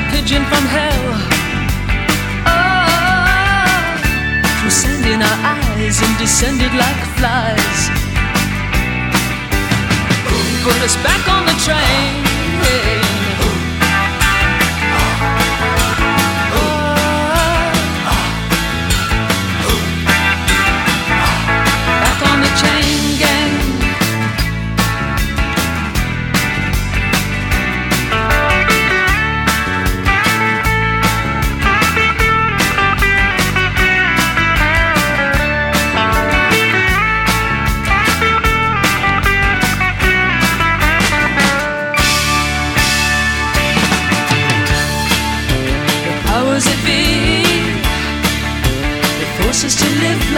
A pigeon from hell. Oh, in our eyes and descended like flies. Put us back on the train.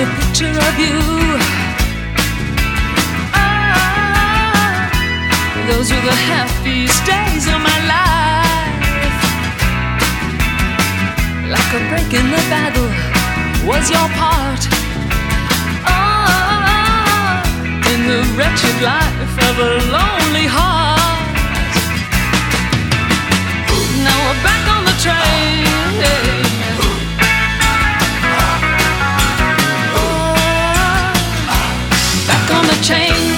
A picture of you. Ah, those were the happiest days of my life. Like a break in the battle was your part. Oh, in the wretched life of a lonely heart. Now we're back on the train. Back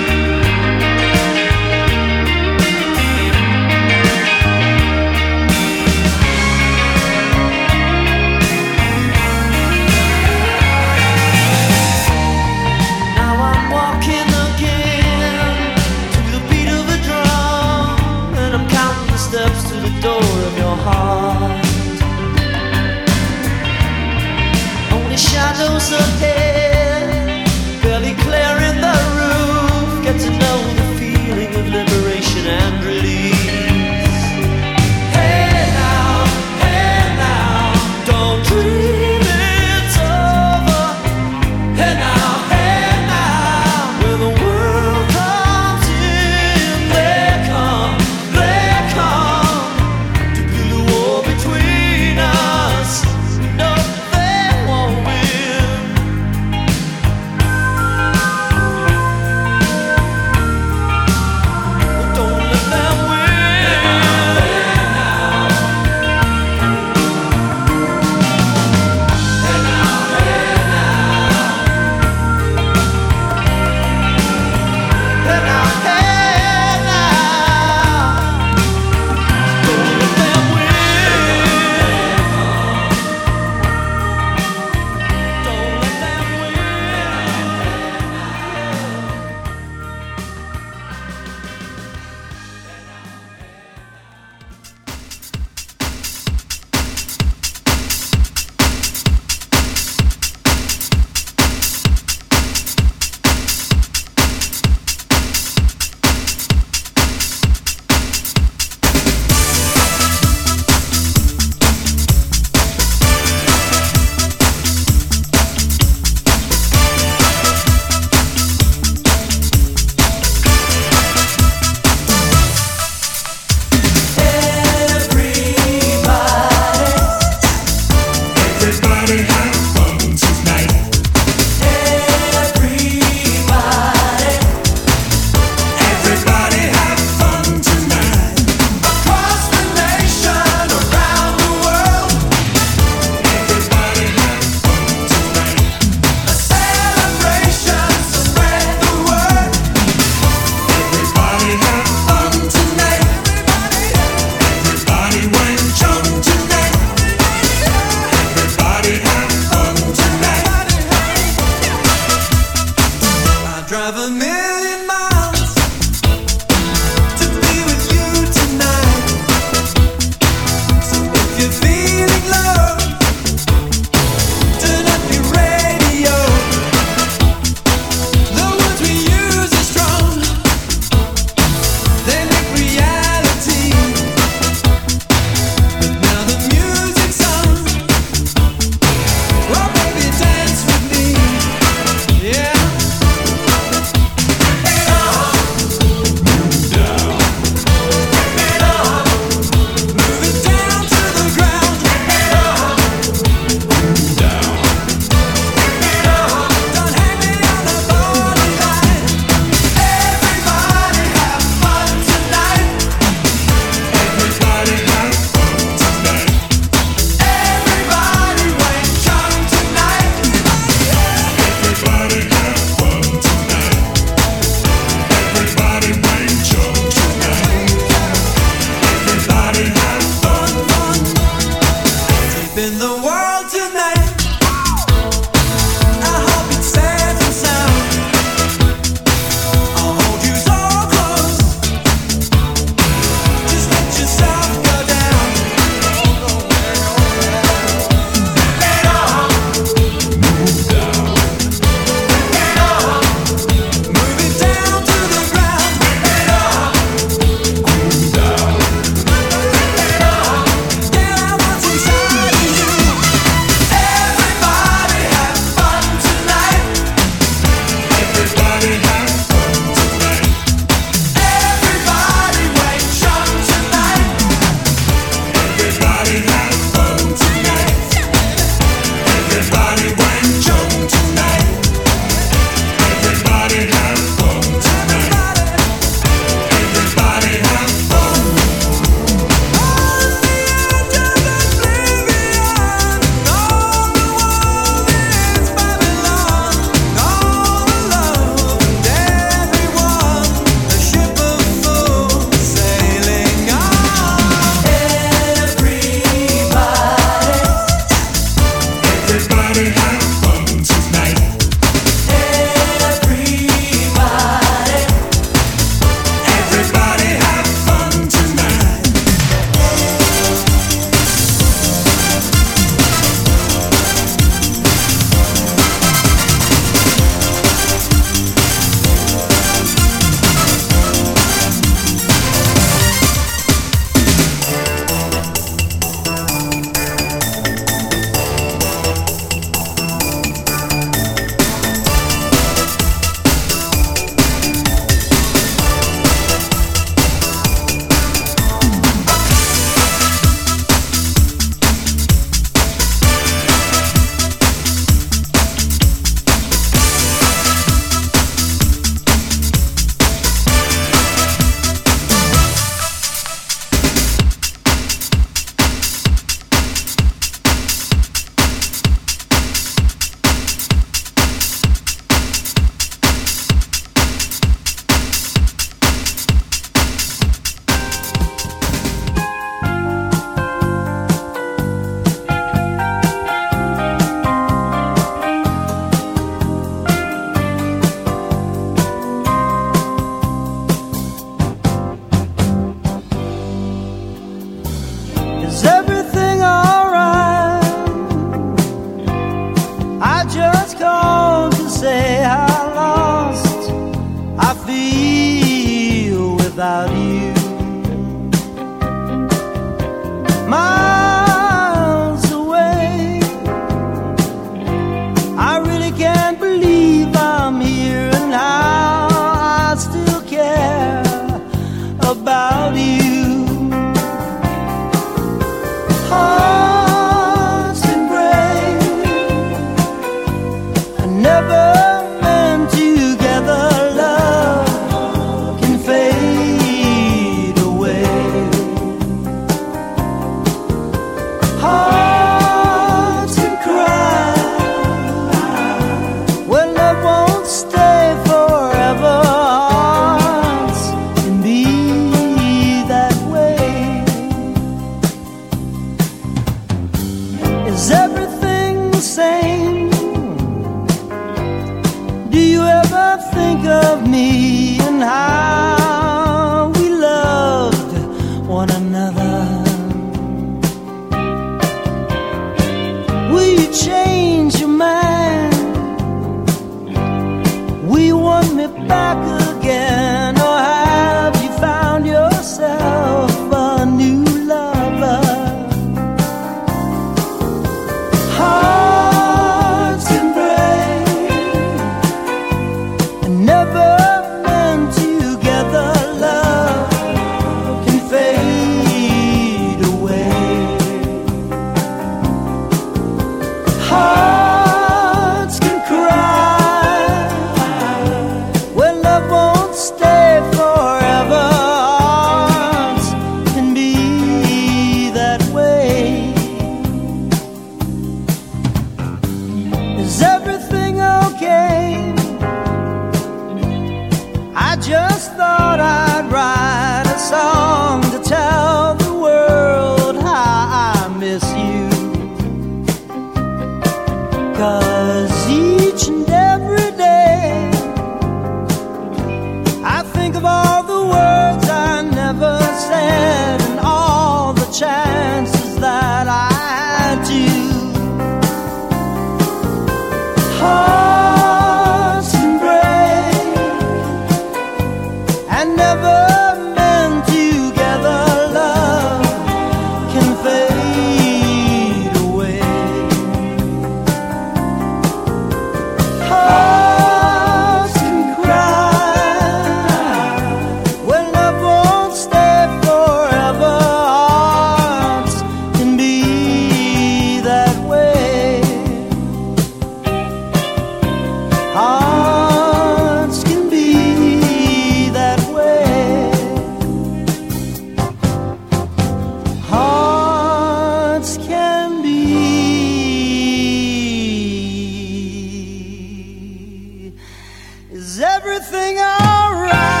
Is everything alright?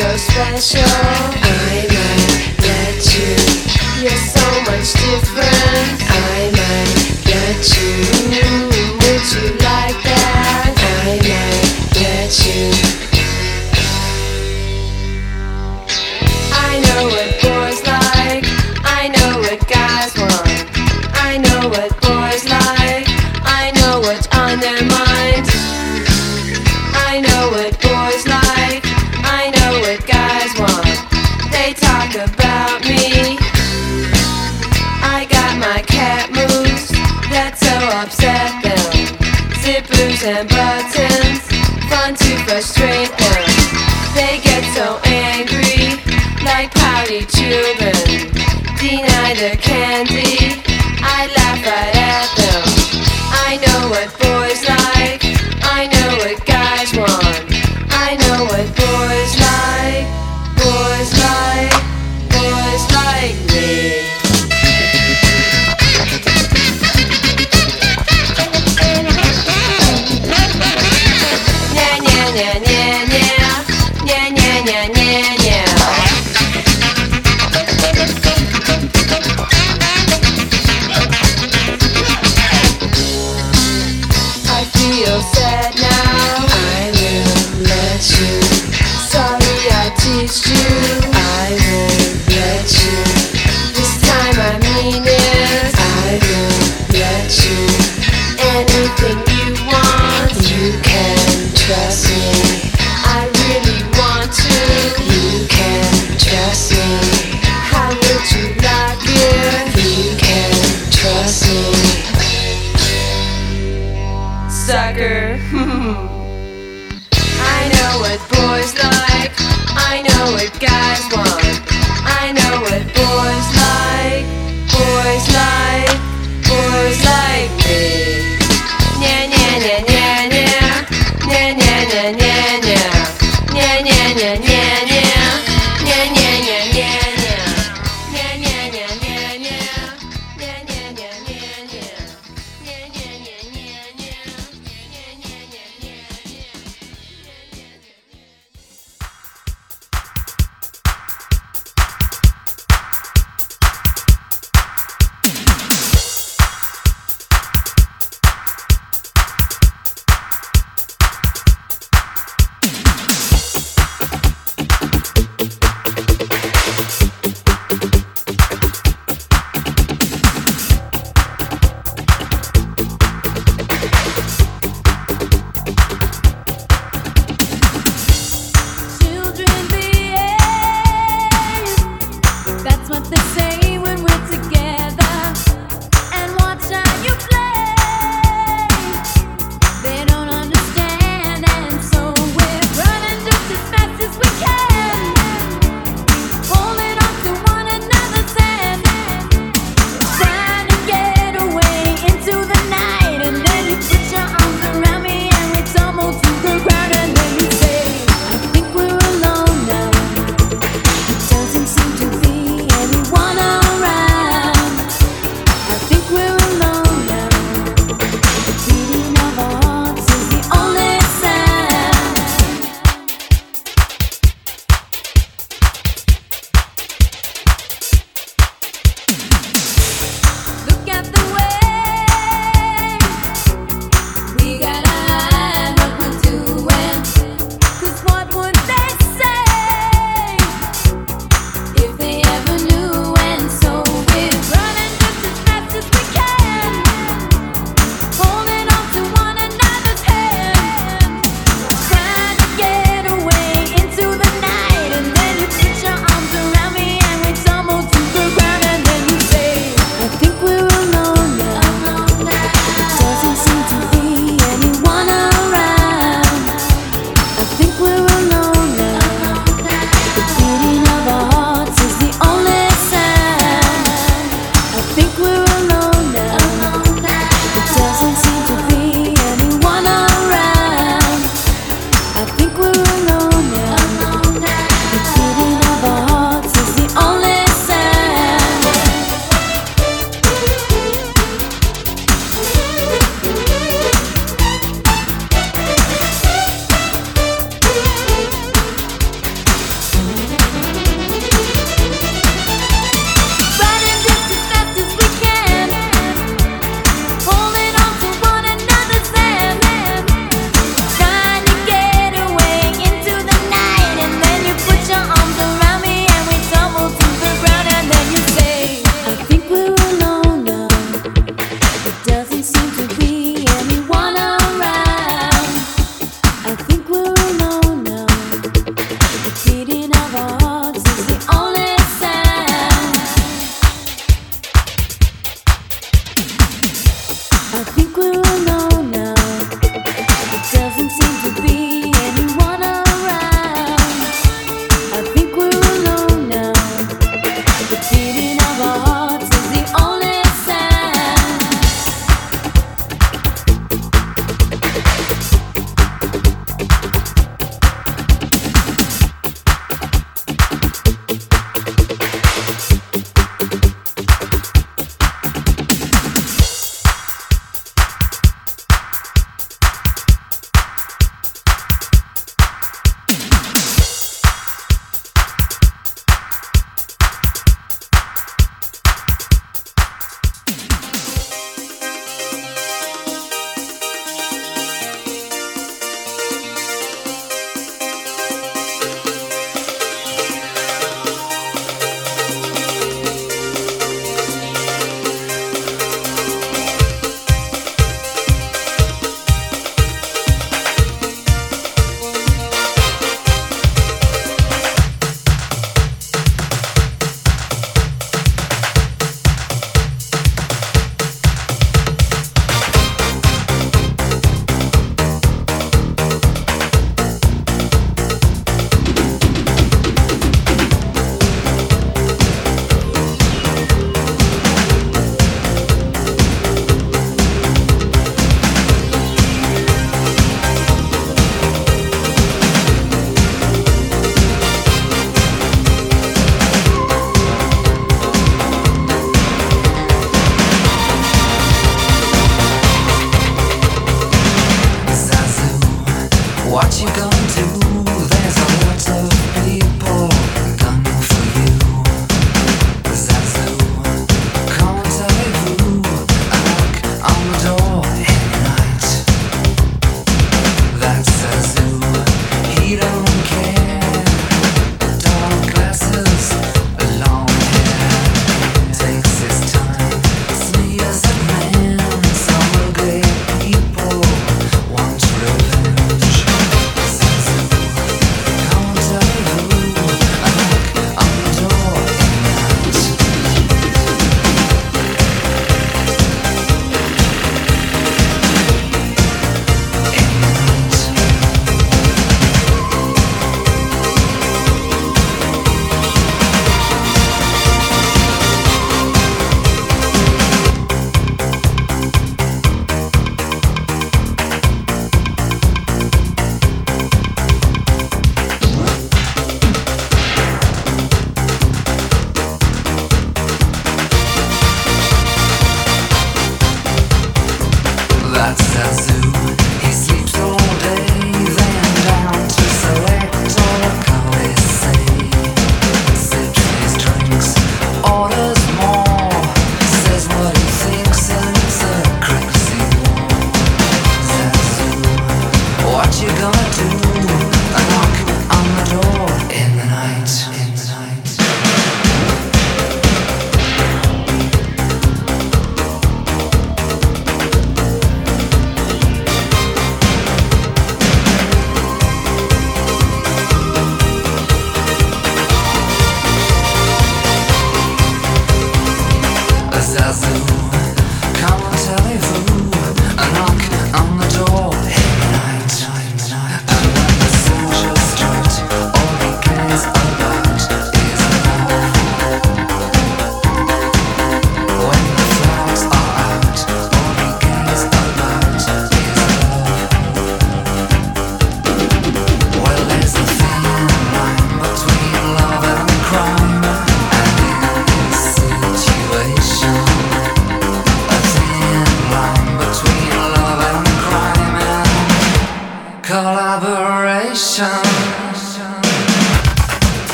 you're special. I might get you. You're so much different. I might get you. first straight.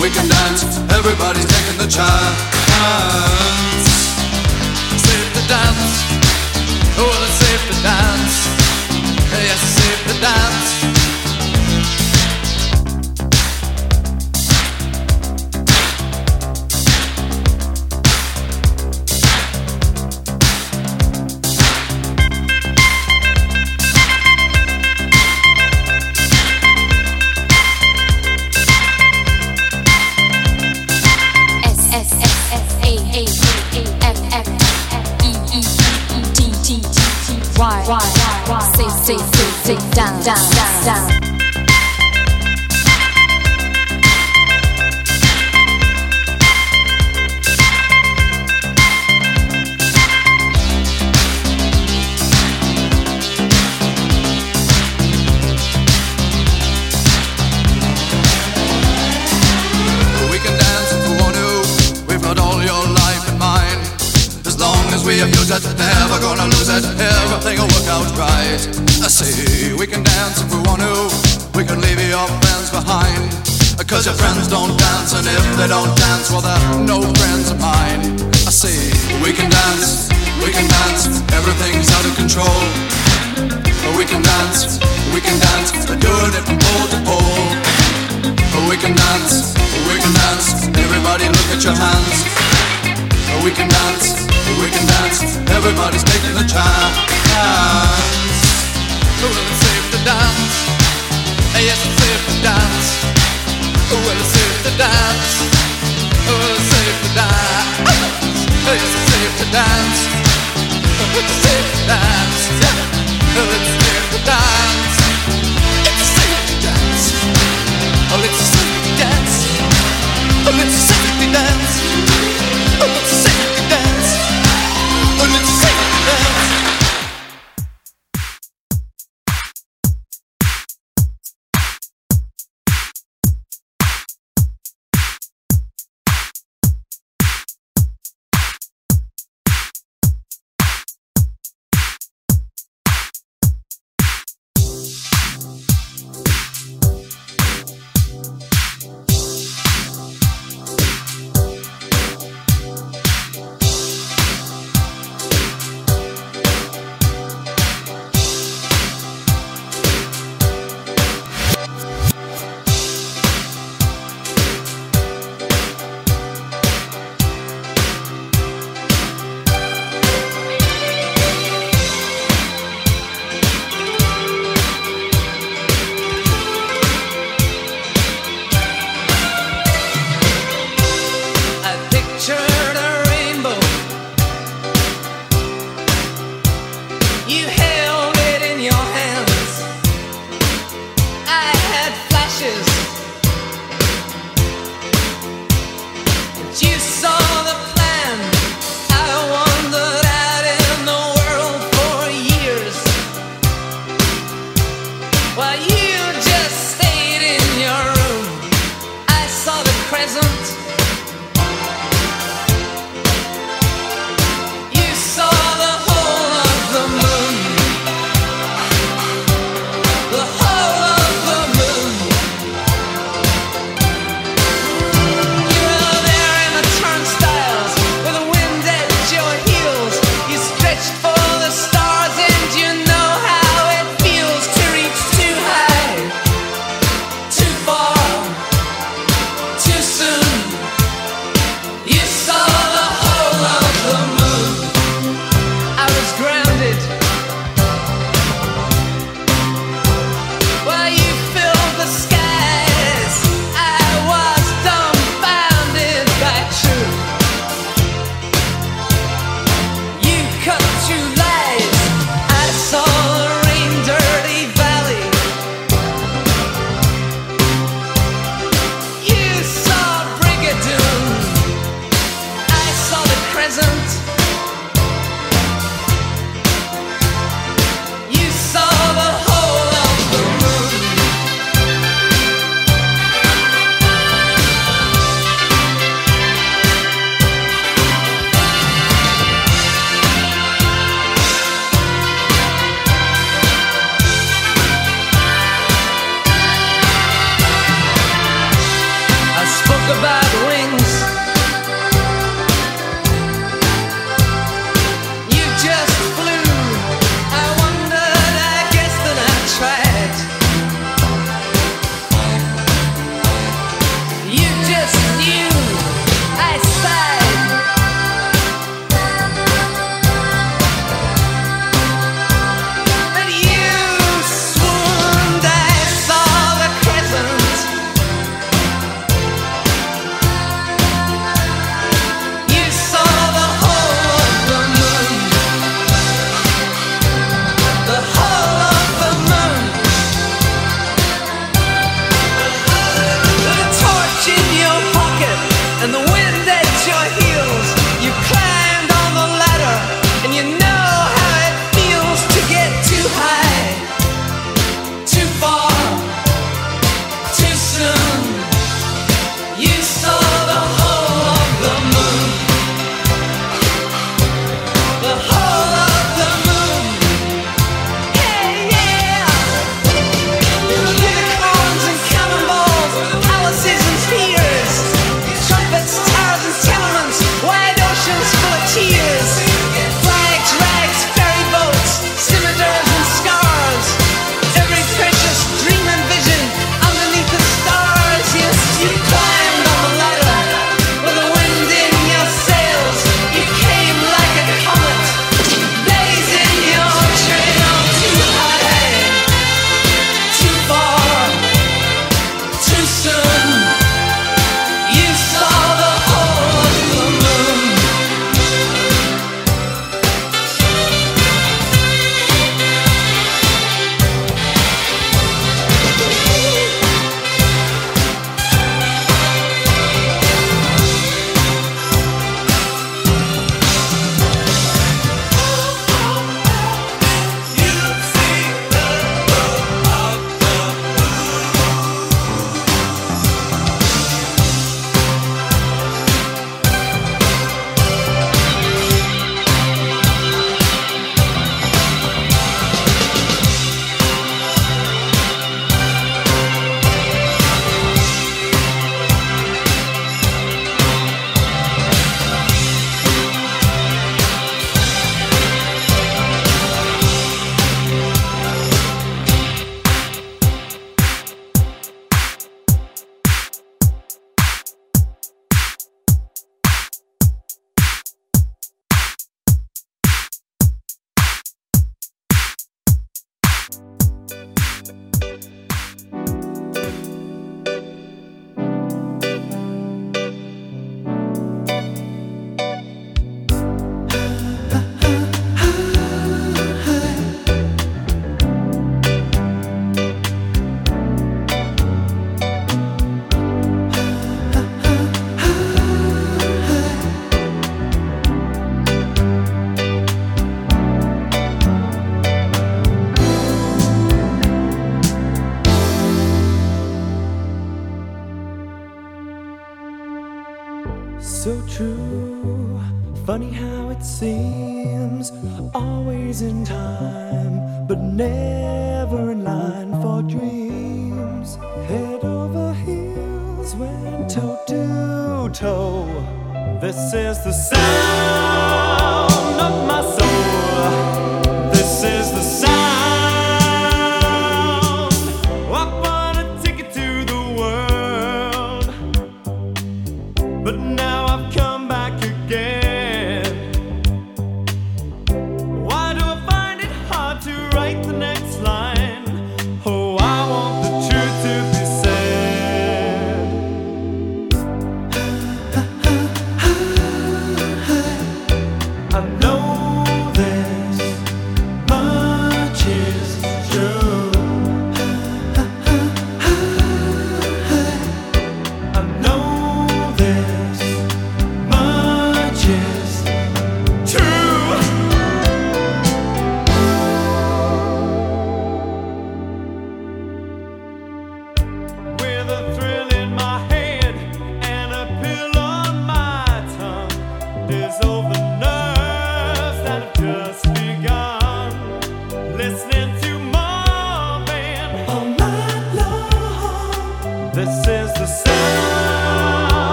we can dance. Everybody's taking the chance. Safe to dance. Oh, it's safe to dance. Yes, safe to dance. As long as we abuse it, never gonna lose it. Everything will work out right. I say we Cause your friends don't dance, and if they don't dance, well, they're no friends of mine. I say we can dance, we can dance. Everything's out of control. We can dance, we can dance. They're doing it from pole to pole. We can dance, we can dance. Everybody look at your hands. We can dance, we can dance. Everybody's taking the chance. Well, it's safe to dance. Yes, it's safe to dance. Well, it's safe to dance. Well, it's safe to dance. It's safe to dance. It's safe to dance. It's safe to dance.